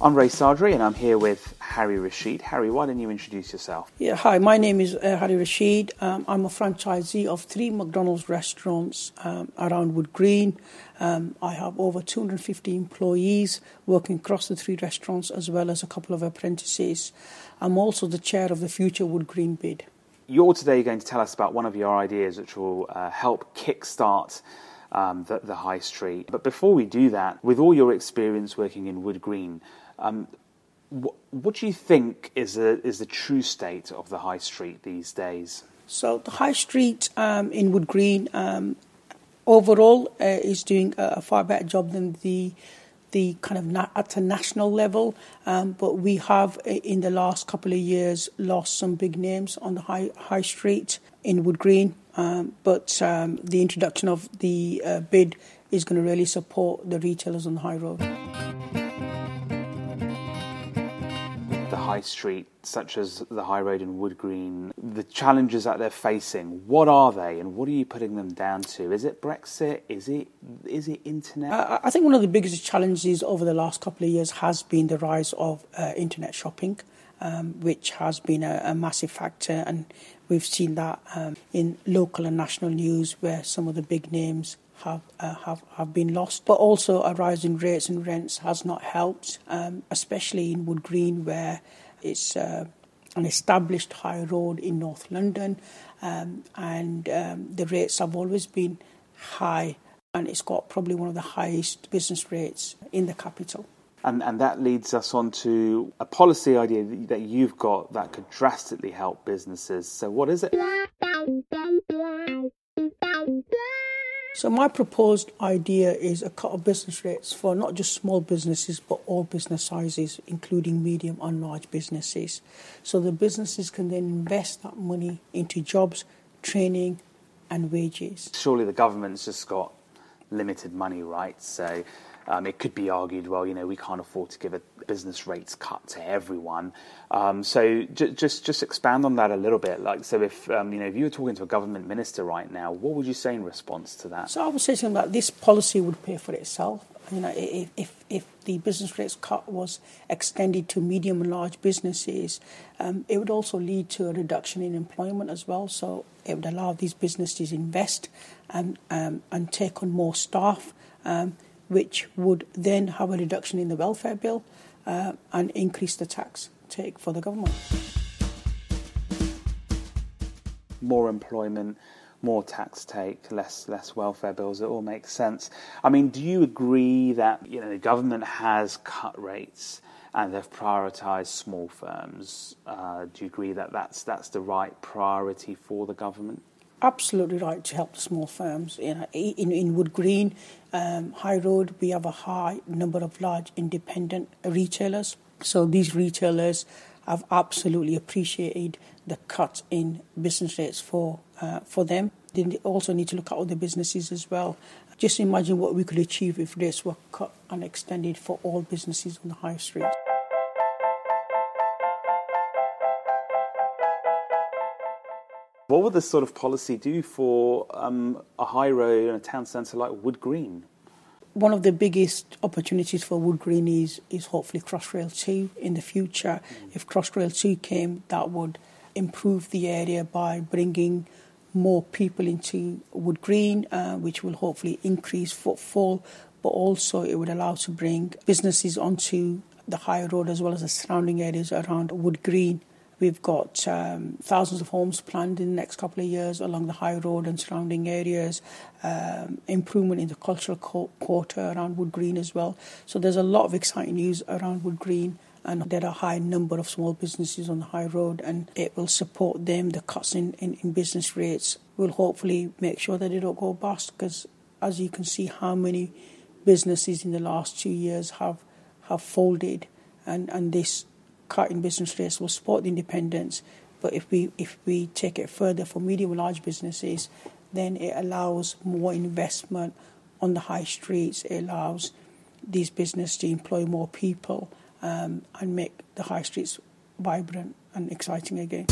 I'm Ray Sardri and I'm here with Harry Rashid. Harry, why don't you introduce yourself? Yeah, hi, my name is uh, Harry Rashid. Um, I'm a franchisee of three McDonald's restaurants um, around Wood Green. Um, I have over 250 employees working across the three restaurants as well as a couple of apprentices. I'm also the chair of the Future Wood Green bid. You're today going to tell us about one of your ideas which will uh, help kickstart um, the, the high street. But before we do that, with all your experience working in Wood Green, um, what, what do you think is the, is the true state of the high street these days? So the high street um, in Wood Green um, overall uh, is doing a far better job than the the kind of na- at a national level. Um, but we have in the last couple of years lost some big names on the high high street in Wood Green. Um, but um, the introduction of the uh, bid is going to really support the retailers on the high road. High street, such as the High Road in Wood Green, the challenges that they're facing, what are they and what are you putting them down to? Is it Brexit? Is it is it internet? Uh, I think one of the biggest challenges over the last couple of years has been the rise of uh, internet shopping, um, which has been a, a, massive factor, and we've seen that um, in local and national news where some of the big names have, uh, have have been lost. But also a rise in rates and rents has not helped, um, especially in Wood Green where it's uh, an established high road in North London, um, and um, the rates have always been high, and it's got probably one of the highest business rates in the capital. And, and that leads us on to a policy idea that you've got that could drastically help businesses. So, what is it? So my proposed idea is a cut of business rates for not just small businesses but all business sizes, including medium and large businesses. So the businesses can then invest that money into jobs, training, and wages. Surely the government's just got limited money, right? So um, it could be argued, well, you know, we can't afford to give a business rates cut to everyone. Um, so j- just just expand on that a little bit. Like, so if um, you know, if you were talking to a government minister right now, what would you say in response to that? So I would say something like this: policy would pay for itself. You know, if if, if the business rates cut was extended to medium and large businesses, um, it would also lead to a reduction in employment as well. So it would allow these businesses invest and um, and take on more staff. Um, which would then have a reduction in the welfare bill uh, and increase the tax take for the government. More employment, more tax take, less less welfare bills. It all makes sense. I mean, do you agree that you know the government has cut rates and they've prioritised small firms? Uh, do you agree that that's that's the right priority for the government? Absolutely right to help the small firms. Know, in, in Wood Green, um, High Road, we have a high number of large independent retailers. So these retailers have absolutely appreciated the cut in business rates for uh, for them. Then They also need to look at other businesses as well. Just imagine what we could achieve if rates were cut and extended for all businesses on the high street. What would this sort of policy do for um, a high road and a town centre like Wood Green? One of the biggest opportunities for Wood Green is, is hopefully Crossrail 2 in the future. Mm. If Crossrail 2 came, that would improve the area by bringing more people into Wood Green, uh, which will hopefully increase footfall, but also it would allow to bring businesses onto the high road as well as the surrounding areas around Wood Green. We've got um, thousands of homes planned in the next couple of years along the high road and surrounding areas, um, improvement in the cultural quarter around Wood Green as well. So there's a lot of exciting news around Wood Green and there are a high number of small businesses on the high road and it will support them. The cuts in, in, in business rates will hopefully make sure that they don't go bust because as you can see how many businesses in the last two years have have folded and, and this cut in business rates will support the independents. But if we if we take it further for medium and large businesses, then it allows more investment on the high streets. It allows these businesses to employ more people um, and make the high streets vibrant and exciting again.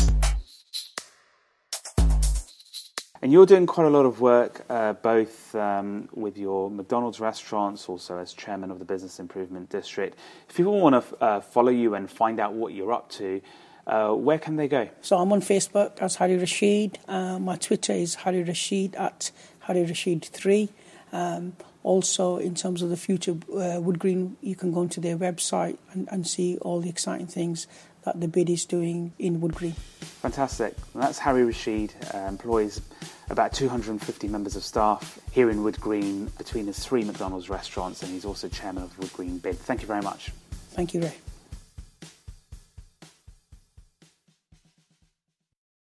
And you're doing quite a lot of work, uh, both um, with your McDonald's restaurants, also as chairman of the Business Improvement District. If people want to uh, follow you and find out what you're up to, uh, where can they go? So I'm on Facebook as Harry Rashid. Uh, my Twitter is Harry Rashid at Harry Rashid 3. Um, also, in terms of the future, uh, Wood Green, you can go onto their website and, and see all the exciting things that the bid is doing in Wood Green. Fantastic. And that's Harry Rashid, uh, employs about 250 members of staff here in Wood Green between his three McDonald's restaurants, and he's also chairman of Wood Green Bid. Thank you very much. Thank you, Ray.